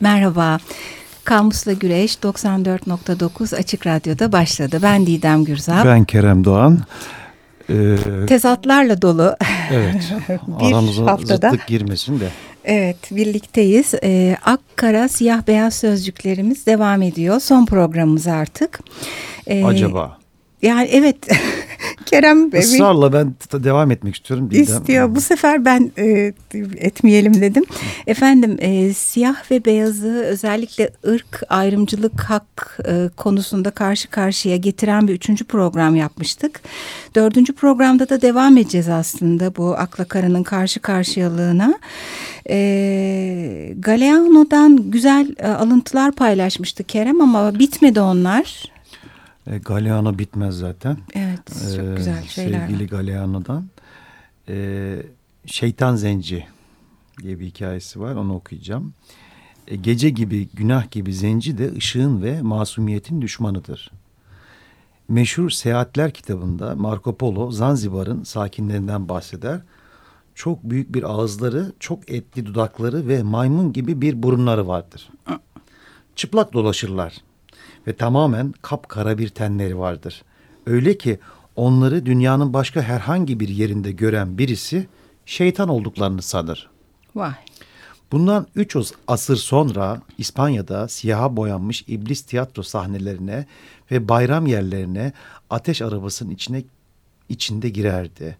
Merhaba. Kamusla Güreş 94.9 Açık Radyo'da başladı. Ben Didem Gürzap. Ben Kerem Doğan. Ee, Tezatlarla dolu. Evet. bir aramıza haftada. zıtlık girmesin de. Evet birlikteyiz. Ee, Akkara siyah beyaz sözcüklerimiz devam ediyor. Son programımız artık. Ee, Acaba? Yani evet Kerem ısrarla ben devam etmek istiyorum. Didem. İstiyor. Bu sefer ben e, etmeyelim dedim. Efendim e, siyah ve beyazı özellikle ırk ayrımcılık hak e, konusunda karşı karşıya getiren bir üçüncü program yapmıştık. Dördüncü programda da devam edeceğiz aslında bu akla karanın karşı karşıyalığına. E, Galeano'dan güzel e, alıntılar paylaşmıştı Kerem ama bitmedi onlar. E, Galeano bitmez zaten. Evet çok e, güzel şeyler. Sevgili Galeano'dan. E, Şeytan Zenci diye bir hikayesi var onu okuyacağım. E, gece gibi günah gibi zenci de ışığın ve masumiyetin düşmanıdır. Meşhur Seyahatler kitabında Marco Polo Zanzibar'ın sakinlerinden bahseder. Çok büyük bir ağızları, çok etli dudakları ve maymun gibi bir burunları vardır. Çıplak dolaşırlar ve tamamen kapkara bir tenleri vardır. Öyle ki onları dünyanın başka herhangi bir yerinde gören birisi şeytan olduklarını sanır. Vay. Bundan üç asır sonra İspanya'da siyaha boyanmış iblis tiyatro sahnelerine ve bayram yerlerine ateş arabasının içine içinde girerdi.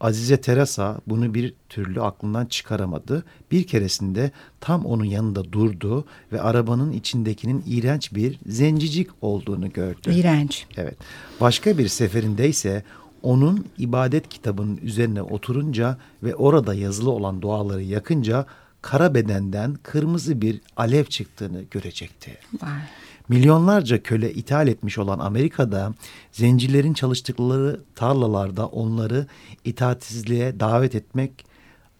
Azize Teresa bunu bir türlü aklından çıkaramadı. Bir keresinde tam onun yanında durdu ve arabanın içindekinin iğrenç bir zencicik olduğunu gördü. İğrenç. Evet. Başka bir seferinde ise onun ibadet kitabının üzerine oturunca ve orada yazılı olan duaları yakınca kara bedenden kırmızı bir alev çıktığını görecekti. Vay. Milyonlarca köle ithal etmiş olan Amerika'da zencilerin çalıştıkları tarlalarda onları itaatsizliğe davet etmek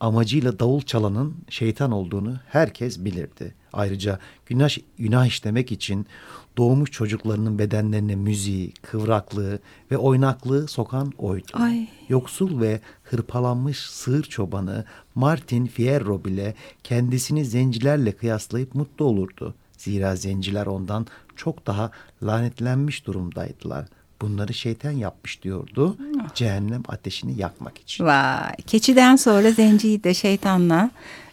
amacıyla davul çalanın şeytan olduğunu herkes bilirdi. Ayrıca günah, günah işlemek için doğmuş çocuklarının bedenlerine müziği, kıvraklığı ve oynaklığı sokan oydu. Ay. Yoksul ve hırpalanmış sığır çobanı Martin Fierro bile kendisini zencilerle kıyaslayıp mutlu olurdu. Zira zenciler ondan çok daha lanetlenmiş durumdaydılar. Bunları şeytan yapmış diyordu. Cehennem ateşini yakmak için. Vay. Keçiden sonra zenciyi de şeytanla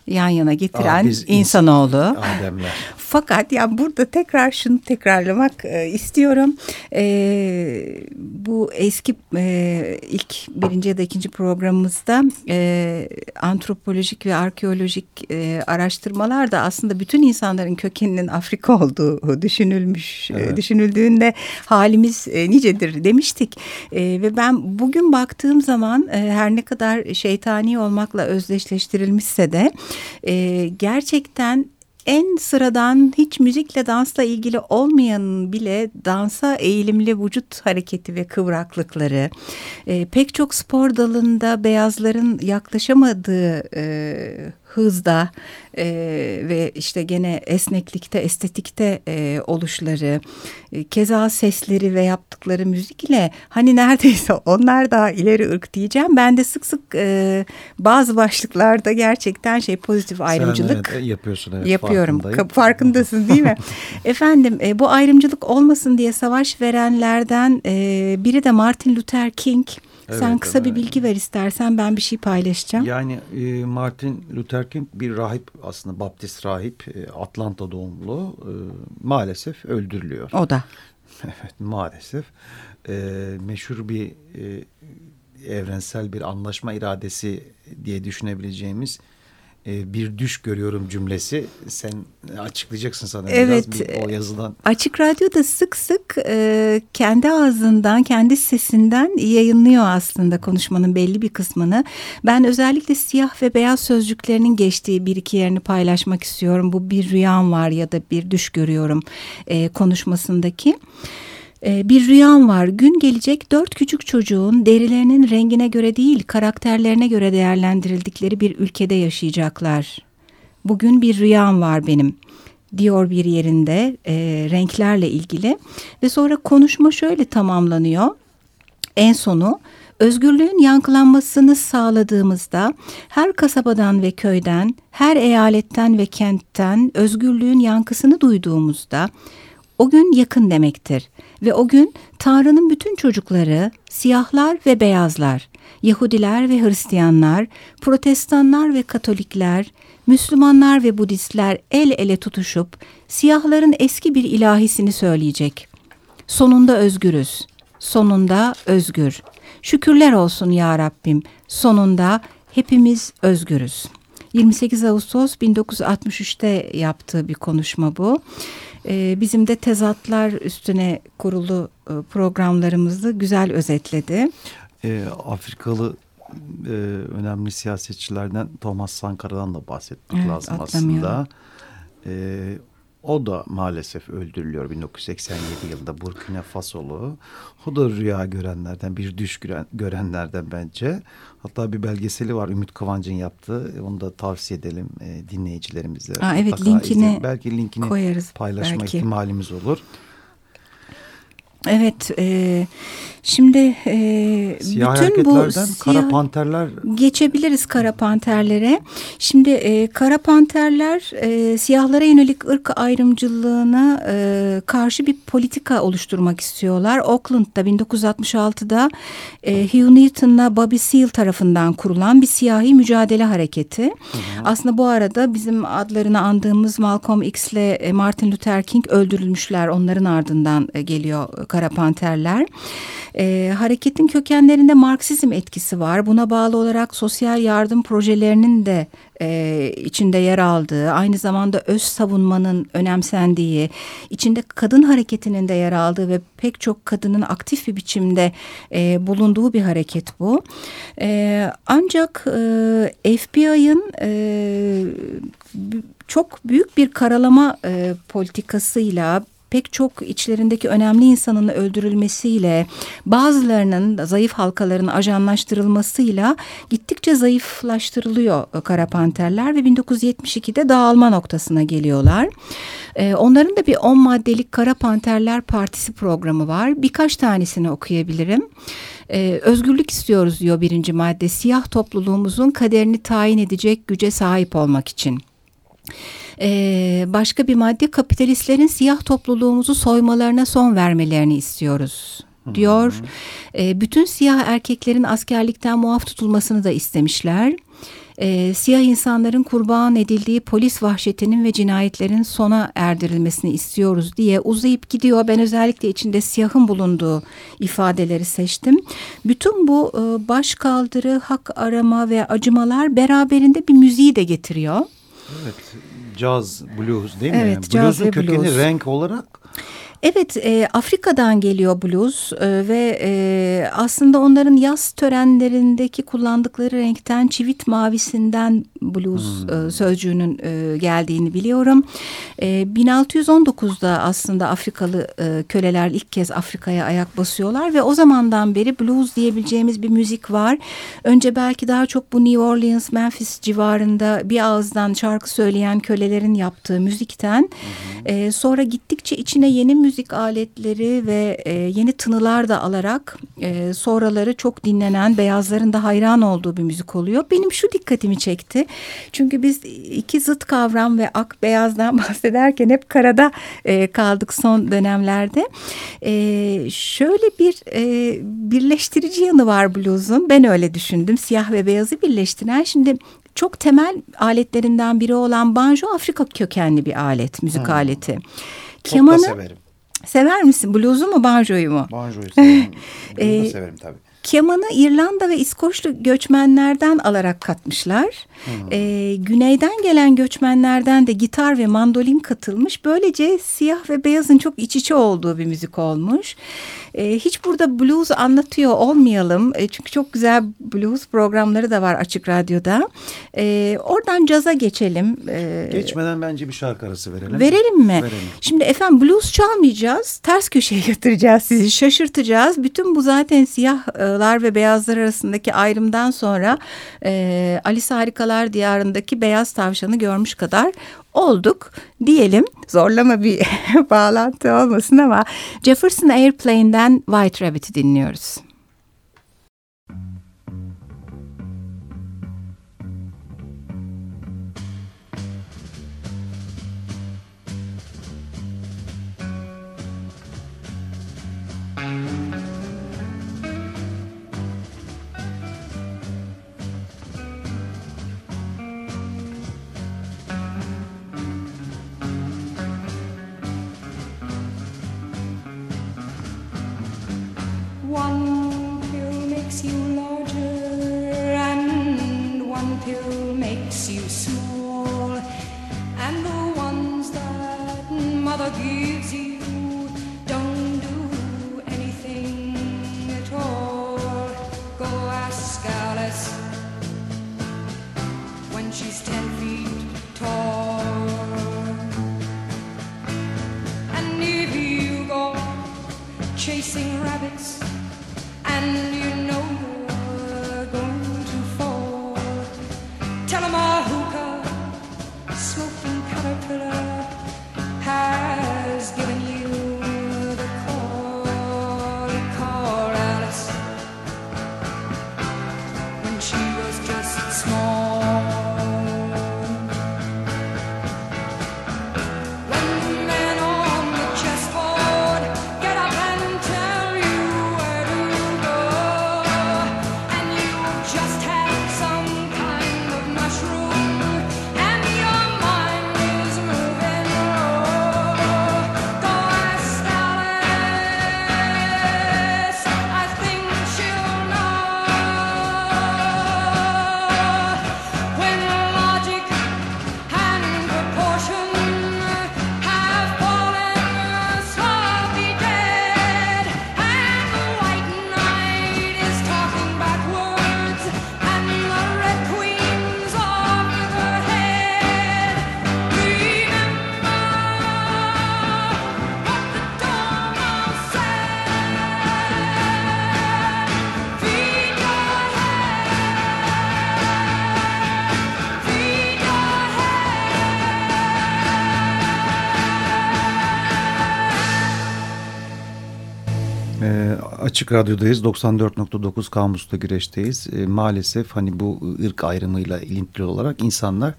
yan yana getiren Aa, insanoğlu. Ademler. Fakat yani burada tekrar şunu tekrarlamak e, istiyorum. E, bu eski e, ilk birinci ya da ikinci programımızda e, antropolojik ve arkeolojik e, araştırmalar da aslında bütün insanların kökeninin Afrika olduğu düşünülmüş. E, evet. E, düşünüldüğünde halimiz e, nicedir demiştik. E, ve ben bugün baktığım zaman e, her ne kadar şeytani olmakla özdeşleştirilmişse de e, gerçekten en sıradan hiç müzikle dansla ilgili olmayanın bile dansa eğilimli vücut hareketi ve kıvraklıkları, e, pek çok spor dalında beyazların yaklaşamadığı e, hızda e, ve işte gene esneklikte, estetikte e, oluşları, e, keza sesleri ve yaptıkları müzikle hani neredeyse onlar daha ileri ırk diyeceğim. Ben de sık sık e, bazı başlıklarda gerçekten şey pozitif ayrımcılık Sen, evet, yapıyorsun. Evet, yapıyorum. Farkındasın değil mi? Efendim e, bu ayrımcılık olmasın diye savaş verenlerden e, biri de Martin Luther King. Evet, Sen kısa bir bilgi ver istersen ben bir şey paylaşacağım. Yani e, Martin Luther King bir rahip aslında Baptist rahip e, Atlanta doğumlu e, maalesef öldürülüyor. O da. Evet maalesef e, meşhur bir e, evrensel bir anlaşma iradesi diye düşünebileceğimiz bir düş görüyorum cümlesi. Sen açıklayacaksın sanırım evet, biraz bir, o yazıdan. Açık Radyo'da sık sık e, kendi ağzından, kendi sesinden yayınlıyor aslında konuşmanın belli bir kısmını. Ben özellikle siyah ve beyaz sözcüklerinin geçtiği bir iki yerini paylaşmak istiyorum. Bu bir rüyam var ya da bir düş görüyorum e, konuşmasındaki. Ee, bir rüyam var. Gün gelecek dört küçük çocuğun derilerinin rengine göre değil karakterlerine göre değerlendirildikleri bir ülkede yaşayacaklar. Bugün bir rüyam var benim diyor bir yerinde e, renklerle ilgili ve sonra konuşma şöyle tamamlanıyor. En sonu Özgürlüğün yankılanmasını sağladığımızda her kasabadan ve köyden, her eyaletten ve kentten özgürlüğün yankısını duyduğumuzda o gün yakın demektir ve o gün Tanrı'nın bütün çocukları, siyahlar ve beyazlar, Yahudiler ve Hristiyanlar, Protestanlar ve Katolikler, Müslümanlar ve Budistler el ele tutuşup siyahların eski bir ilahisini söyleyecek. Sonunda özgürüz. Sonunda özgür. Şükürler olsun ya Rabbim. Sonunda hepimiz özgürüz. 28 Ağustos 1963'te yaptığı bir konuşma bu. Ee, bizim de tezatlar üstüne kurulu e, programlarımızı güzel özetledi. E, Afrikalı e, önemli siyasetçilerden Thomas Sankara'dan da bahsetmek evet, lazım aslında. E, o da maalesef öldürülüyor 1987 yılında Burkina Fasolu. O da rüya görenlerden, bir düş görenlerden bence. Hatta bir belgeseli var Ümit Kıvancı'nın yaptığı. Onu da tavsiye edelim e, dinleyicilerimize. Aa, evet linkini izleyin. belki linkini koyarız, paylaşma belki. ihtimalimiz olur. Evet, e, şimdi e, Siyah bütün bu siyah, kara panterler geçebiliriz kara panterlere. Şimdi e, kara panterler e, siyahlara yönelik ırk ayrımcılığına e, karşı bir politika oluşturmak istiyorlar. Oakland'da 1966'da e, Hugh Newton'la Bobby Seale tarafından kurulan bir siyahi mücadele hareketi. Hı hı. Aslında bu arada bizim adlarını andığımız Malcolm X ile e, Martin Luther King öldürülmüşler. Onların ardından e, geliyor Kara Panterler. E, hareketin kökenlerinde Marksizm etkisi var. Buna bağlı olarak sosyal yardım projelerinin de e, içinde yer aldığı, aynı zamanda öz savunmanın önemsendiği, içinde kadın hareketinin de yer aldığı ve pek çok kadının aktif bir biçimde e, bulunduğu bir hareket bu. E, ancak e, FBI'ın e, çok büyük bir karalama e, politikasıyla pek çok içlerindeki önemli insanın öldürülmesiyle bazılarının zayıf halkaların ajanlaştırılmasıyla gittikçe zayıflaştırılıyor Kara Panterler ve 1972'de dağılma noktasına geliyorlar. Ee, onların da bir 10 maddelik Kara Panterler Partisi programı var. Birkaç tanesini okuyabilirim. Ee, özgürlük istiyoruz diyor birinci madde. Siyah topluluğumuzun kaderini tayin edecek güce sahip olmak için. Ee, başka bir madde kapitalistlerin siyah topluluğumuzu soymalarına son vermelerini istiyoruz diyor. E, bütün siyah erkeklerin askerlikten muaf tutulmasını da istemişler. E, siyah insanların kurban edildiği polis vahşetinin ve cinayetlerin sona erdirilmesini istiyoruz diye uzayıp gidiyor. Ben özellikle içinde siyahın bulunduğu ifadeleri seçtim. Bütün bu e, baş kaldırı, hak arama ve acımalar beraberinde bir müziği de getiriyor. Evet, caz, blues değil mi? Evet, yani? Blues'un kökeni blues. renk olarak Evet e, Afrika'dan geliyor blues e, ve e, aslında onların yaz törenlerindeki kullandıkları renkten çivit mavisinden blues hmm. e, sözcüğünün e, geldiğini biliyorum. E, 1619'da aslında Afrikalı e, köleler ilk kez Afrika'ya ayak basıyorlar ve o zamandan beri blues diyebileceğimiz bir müzik var. Önce belki daha çok bu New Orleans, Memphis civarında bir ağızdan şarkı söyleyen kölelerin yaptığı müzikten hmm. e, sonra gittikçe içine yeni müzik aletleri ve e, yeni tınılar da alarak e, sonraları çok dinlenen beyazların da hayran olduğu bir müzik oluyor. Benim şu dikkatimi çekti. Çünkü biz iki zıt kavram ve ak beyazdan bahsederken hep karada e, kaldık son dönemlerde. E, şöyle bir e, birleştirici yanı var blues'un. Ben öyle düşündüm. Siyah ve beyazı birleştiren. Şimdi çok temel aletlerinden biri olan banjo Afrika kökenli bir alet, müzik hmm. aleti. Kemanı, çok da severim. Sever misin? Blues'u mu, banjoyu mu? Banjoyu severim. Blues'u da severim tabii. Kemanı İrlanda ve İskoçlu göçmenlerden alarak katmışlar. Hmm. Ee, güneyden gelen göçmenlerden de gitar ve mandolin katılmış. Böylece siyah ve beyazın çok iç içe olduğu bir müzik olmuş. Ee, hiç burada blues anlatıyor olmayalım. Ee, çünkü çok güzel blues programları da var Açık Radyo'da. Ee, oradan caza geçelim. Ee, Geçmeden bence bir şarkı arası verelim. Verelim mi? Verelim. Şimdi efendim blues çalmayacağız. Ters köşeye yatıracağız sizi. Şaşırtacağız. Bütün bu zaten siyahlar ve beyazlar arasındaki ayrımdan sonra e, Alice Harikalar Diyarı'ndaki beyaz tavşanı görmüş kadar olduk diyelim. Zorlama bir bağlantı olmasın ama Jefferson Airplane'den White Rabbit'i dinliyoruz. Açık Radyo'dayız. 94.9 Kamus'ta güreşteyiz. Ee, maalesef hani bu ırk ayrımıyla ilintili olarak insanlar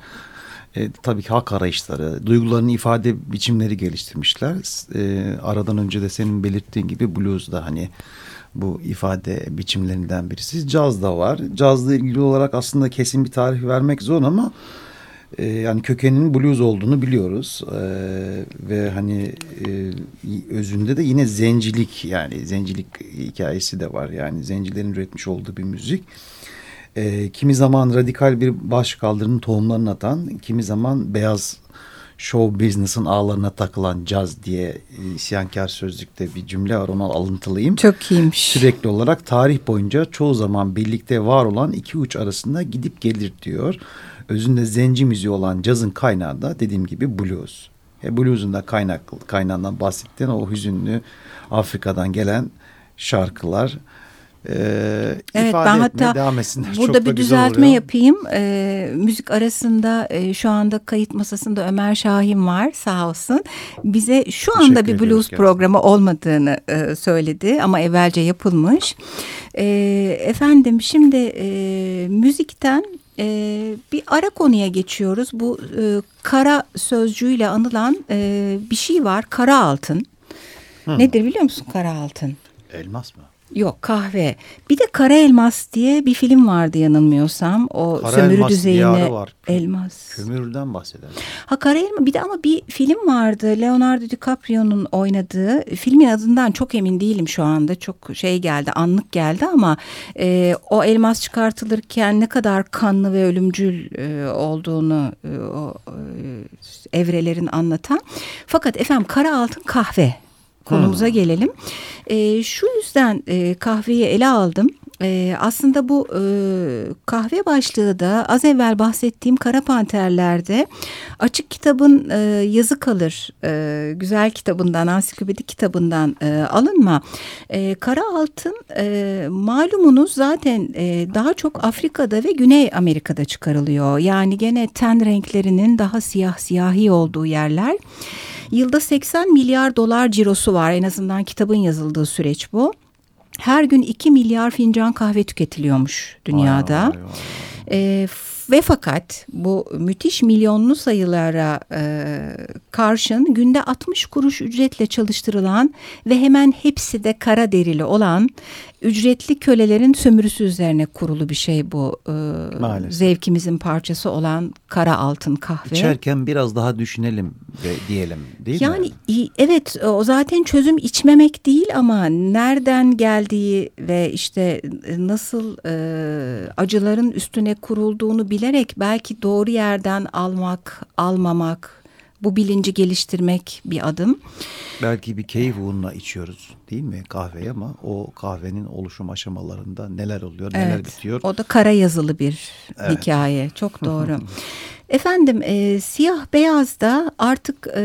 e, tabii ki hak arayışları, duygularını ifade biçimleri geliştirmişler. E, aradan önce de senin belirttiğin gibi blues da hani bu ifade biçimlerinden birisi. Caz da var. Cazla ilgili olarak aslında kesin bir tarih vermek zor ama e, yani kökeninin blues olduğunu biliyoruz E, ve hani e, özünde de yine zencilik yani zencilik hikayesi de var yani zencilerin üretmiş olduğu bir müzik. E, kimi zaman radikal bir baş kaldırının tohumlarını atan, kimi zaman beyaz show business'ın ağlarına takılan caz diye e, isyankar sözlükte bir cümle var onu alıntılayayım. Çok iyiymiş. Sürekli olarak tarih boyunca çoğu zaman birlikte var olan iki uç arasında gidip gelir diyor. Özünde zenci müziği olan cazın kaynağı da dediğim gibi blues. E, blues'un da kaynak, kaynağından bahsettiğin o hüzünlü Afrika'dan gelen şarkılar e, Evet ifade ben hatta devam etsinler. burada Çok bir düzeltme yapayım. Ee, müzik arasında e, şu anda kayıt masasında Ömer Şahin var sağ olsun. Bize şu anda Teşekkür bir ediyoruz blues gerçekten. programı olmadığını e, söyledi ama evvelce yapılmış. E, efendim şimdi e, müzikten e, bir ara konuya geçiyoruz. Bu e, kara sözcüğüyle anılan e, bir şey var kara altın. Nedir biliyor musun kara altın? Elmas mı? Yok kahve. Bir de Kara Elmas diye bir film vardı yanılmıyorsam. O Kara sömürü Elmas düzeyine var. elmas. Kömürden bahseder. Ha Kara Elmas bir de ama bir film vardı. Leonardo DiCaprio'nun oynadığı. Filmin adından çok emin değilim şu anda. Çok şey geldi, anlık geldi ama e, o elmas çıkartılırken ne kadar kanlı ve ölümcül e, olduğunu e, o e, evrelerin anlatan. Fakat efendim kara altın kahve konumuza gelelim. E, şu yüzden e, kahveyi ele aldım. E, aslında bu e, kahve başlığı da az evvel bahsettiğim Kara Panterler'de açık kitabın e, yazı kalır e, güzel kitabından ansiklopedik kitabından e, alınma. E, Kara Altın e, malumunuz zaten e, daha çok Afrika'da ve Güney Amerika'da çıkarılıyor. Yani gene ten renklerinin daha siyah siyahi olduğu yerler. Yılda 80 milyar dolar cirosu var en azından kitabın yazıldığı süreç bu. Her gün 2 milyar fincan kahve tüketiliyormuş dünyada. Vay, vay, vay. E, f- ve fakat bu müthiş milyonlu sayılara e, karşın günde 60 kuruş ücretle çalıştırılan ve hemen hepsi de kara derili olan ücretli kölelerin sömürüsü üzerine kurulu bir şey bu. E, Maalesef. zevkimizin parçası olan kara altın kahve. İçerken biraz daha düşünelim de, diyelim değil Yani mi? i- evet o zaten çözüm içmemek değil ama nereden geldiği ve işte nasıl e, acıların üstüne kurulduğunu bilerek belki doğru yerden almak, almamak, Bu bilinci geliştirmek bir adım. Belki bir keyif uğruna içiyoruz değil mi kahveyi ama o kahvenin oluşum aşamalarında neler oluyor, neler Evet, bitiyor. O da kara yazılı bir hikaye. Çok doğru. Efendim e, siyah beyaz da artık e,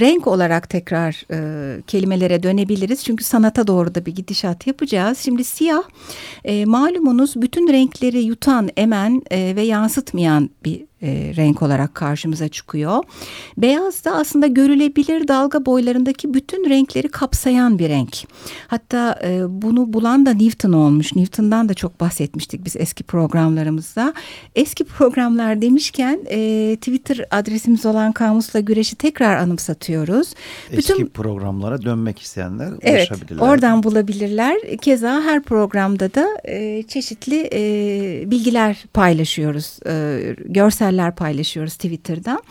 renk olarak tekrar e, kelimelere dönebiliriz. Çünkü sanata doğru da bir gidişat yapacağız. Şimdi siyah e, malumunuz bütün renkleri yutan, emen e, ve yansıtmayan bir e, renk olarak karşımıza çıkıyor. Beyaz da aslında görülebilir dalga boylarındaki bütün renkleri kapsayan bir renk. Hatta e, bunu bulan da Newton olmuş. Newton'dan da çok bahsetmiştik biz eski programlarımızda. Eski programlar demişken e, Twitter adresimiz olan Kamusla Güreş'i tekrar anımsatıyoruz. Eski programlara dönmek isteyenler Evet, ulaşabilirler. oradan bulabilirler. Keza her programda da e, çeşitli e, bilgiler paylaşıyoruz, e, görseller paylaşıyoruz Twitter'da.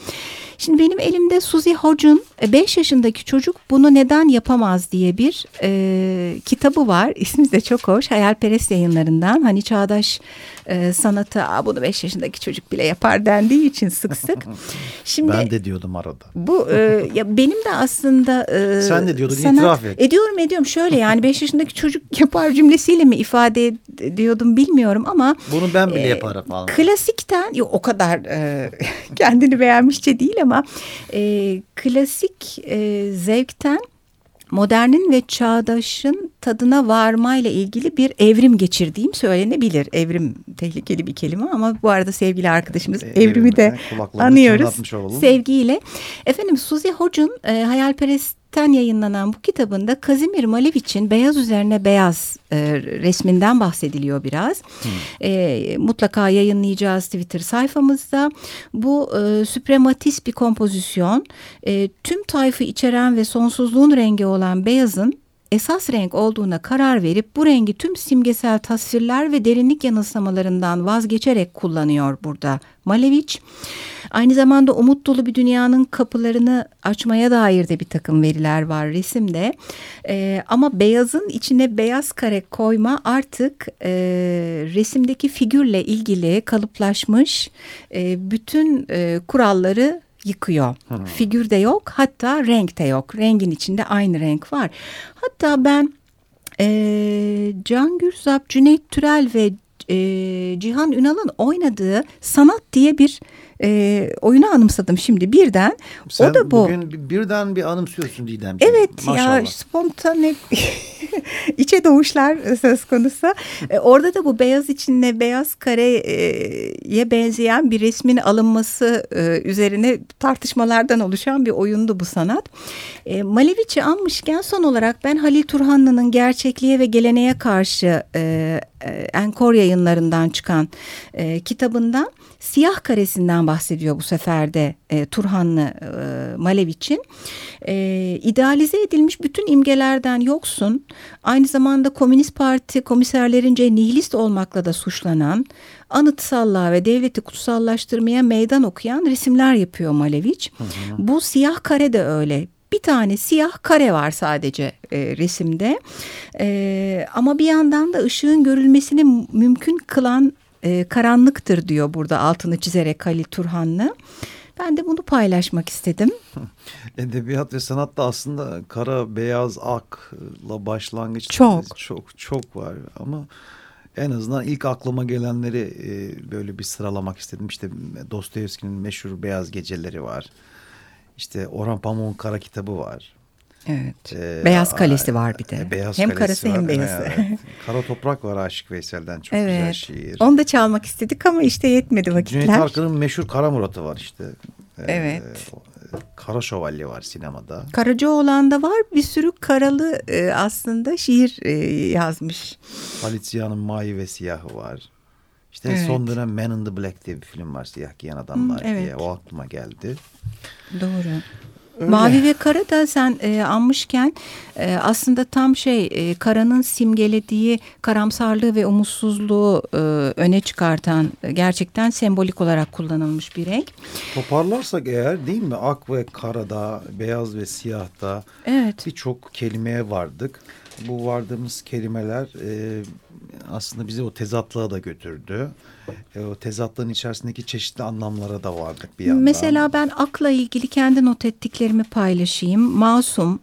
Şimdi benim elimde Suzy Hodge'un 5 yaşındaki çocuk bunu neden yapamaz diye bir e, kitabı var. İsmi de çok hoş. Hayalperest yayınlarından. Hani çağdaş e, sanatı Aa, bunu 5 yaşındaki çocuk bile yapar dendiği için sık sık. Şimdi Ben de diyordum arada. bu e, ya benim de aslında e, Sen de diyordun, sanat- itiraf et. Ediyorum ediyorum şöyle yani 5 yaşındaki çocuk yapar cümlesiyle mi ifade ediyordum bilmiyorum ama Bunu ben bile e, yaparım falan. Klasikten yok o kadar e, kendini beğenmişçe değil ama e, klasik e, zevkten modernin ve çağdaşın tadına varmayla ilgili bir evrim geçirdiğim söylenebilir. Evrim tehlikeli bir kelime ama bu arada sevgili arkadaşımız E, evrimi de anıyoruz sevgiyle. Efendim Suzy Hodge'un e, Hayalperest'ten yayınlanan bu kitabında Kazimir Malevich'in Beyaz Üzerine Beyaz e, resminden bahsediliyor biraz. E, mutlaka yayınlayacağız Twitter sayfamızda. Bu e, süprematist bir kompozisyon. E, tüm tayfı içeren ve sonsuzluğun rengi olan beyazın esas renk olduğuna karar verip bu rengi tüm simgesel tasvirler ve derinlik yanılsamalarından vazgeçerek kullanıyor burada Malevich. Aynı zamanda umut dolu bir dünyanın kapılarını açmaya dair de bir takım veriler var resimde. Ee, ama beyazın içine beyaz kare koyma artık e, resimdeki figürle ilgili kalıplaşmış e, bütün e, kuralları yıkıyor. Figür de yok hatta renk de yok. Rengin içinde aynı renk var. Hatta ben e, Can Gürzap, Cüneyt Türel ve e, Cihan Ünal'ın oynadığı Sanat diye bir e, oyunu anımsadım şimdi birden. Sen o da bu. bugün bir- birden bir anımsıyorsun Didemciğim. Evet Maşallah. ya spontane içe doğuşlar söz konusu. E, orada da bu beyaz içinde beyaz kareye benzeyen bir resmin alınması e, üzerine tartışmalardan oluşan bir oyundu bu sanat. E, anmışken son olarak ben Halil Turhanlı'nın gerçekliğe ve geleneğe karşı e, e, Enkor yayınlarından çıkan e, kitabından siyah karesinden bahsediyor bu sefer de e, Turhanlı e, Maleviç'in. E, idealize edilmiş bütün imgelerden yoksun, aynı zamanda Komünist Parti komiserlerince nihilist olmakla da suçlanan, anıtsallığa ve devleti kutsallaştırmaya meydan okuyan resimler yapıyor Maleviç. Bu siyah kare de öyle. Bir tane siyah kare var sadece e, resimde. E, ama bir yandan da ışığın görülmesini mümkün kılan e, karanlıktır diyor burada altını çizerek Halil Turhanlı. Ben de bunu paylaşmak istedim. Edebiyat ve sanatta aslında kara, beyaz, akla başlangıç Çok. çok çok var ama en azından ilk aklıma gelenleri e, böyle bir sıralamak istedim. İşte Dostoyevski'nin meşhur Beyaz Geceleri var. İşte Orhan Pamuk'un Kara kitabı var. Evet. Ee, Beyaz kalesi var bir de. e, Beyaz hem karası hem var. beyazı. Evet. Kara Toprak var Aşık Veysel'den çok güzel Evet. şiir. Onu da çalmak istedik ama işte yetmedi Cüneyt vakitler. Arkın'ın meşhur Kara Murat'ı var işte. Ee, Evet. Kara Şövalye var sinemada. Karacaoğlan'da var bir sürü karalı e, aslında şiir e, yazmış. Halit Ziya'nın Mavi ve Siyahı var. İşte Evet. son dönem Men in the Black diye bir film var. Siyah giyen adamlar Hmm, evet. diye. O aklıma geldi. Doğru. Mavi ve kara da sen e, anmışken e, aslında tam şey e, karanın simgelediği karamsarlığı ve umutsuzluğu e, öne çıkartan e, gerçekten sembolik olarak kullanılmış bir renk. Toparlarsak eğer değil mi? Ak ve karada, beyaz ve siyahta Evet. birçok kelimeye vardık. Bu vardığımız kelimeler e, aslında bizi o tezatlığa da götürdü. E, o tezatlığın içerisindeki çeşitli anlamlara da vardık bir yandan. Mesela ben akla ilgili kendi not ettiklerimi paylaşayım. Masum,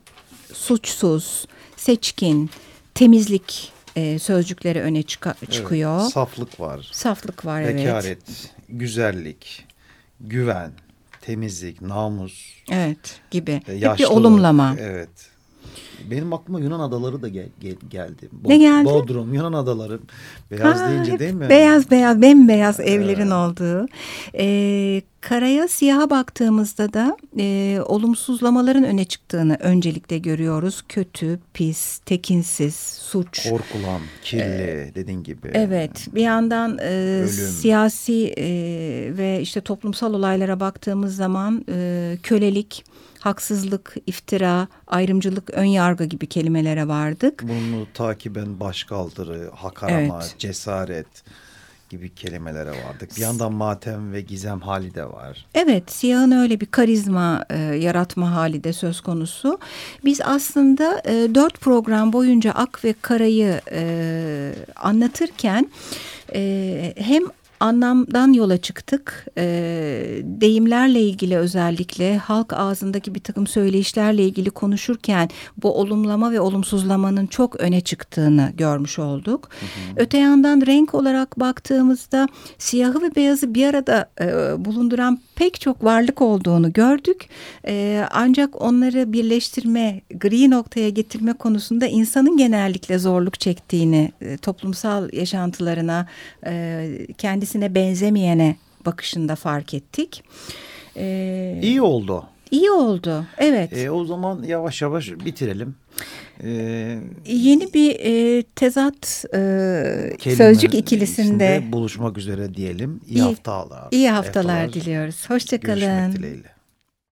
suçsuz, seçkin, temizlik e, sözcükleri öne Evet, çıkıyor. saflık var, Saflık var evet. bekaret, güzellik, güven, temizlik, namus, Evet gibi. e, Hep bir yaşlılık. olumlama. Evet. Benim aklıma Yunan adaları da gel- gel- geldi. Bo- Ne geldi? Bodrum, Yunan adaları. Beyaz Ha, deyince değil mi? Beyaz beyaz bembeyaz evlerin olduğu. Ee, karaya siyaha baktığımızda da e, olumsuzlamaların öne çıktığını öncelikle görüyoruz. Kötü, pis, tekinsiz, suç. Korkulan, kirli dediğin gibi. Evet bir yandan e, Ölüm. siyasi e, ve işte toplumsal olaylara baktığımız zaman e, kölelik, haksızlık, iftira, ayrımcılık, ön yargı gibi kelimelere vardık. Bunu takiben başkaldırı, hak arama, Evet. cesaret gibi kelimelere vardık. Bir yandan matem ve gizem hali de var. Evet, siyahın öyle bir karizma e, yaratma hali de söz konusu. Biz aslında e, dört program boyunca Ak ve Kara'yı e, anlatırken e, hem anlamdan yola çıktık. E, deyimlerle ilgili özellikle halk ağzındaki bir takım söyleyişlerle ilgili konuşurken bu olumlama ve olumsuzlamanın çok öne çıktığını görmüş olduk. Öte yandan renk olarak baktığımızda siyahı ve beyazı bir arada e, bulunduran pek çok varlık olduğunu gördük. E, ancak onları birleştirme, gri noktaya getirme konusunda insanın genellikle zorluk çektiğini, e, toplumsal yaşantılarına, e, kendisine benzemeyene bakışında fark ettik. E, İyi oldu. İyi oldu, evet. E, o zaman yavaş yavaş bitirelim. E, Yeni bir e, tezat e, sözcük ikilisinde buluşmak üzere diyelim. İyi, İyi- haftalar. iyi haftalar diliyoruz. Görüşmek Hoşçakalın. dileğiyle.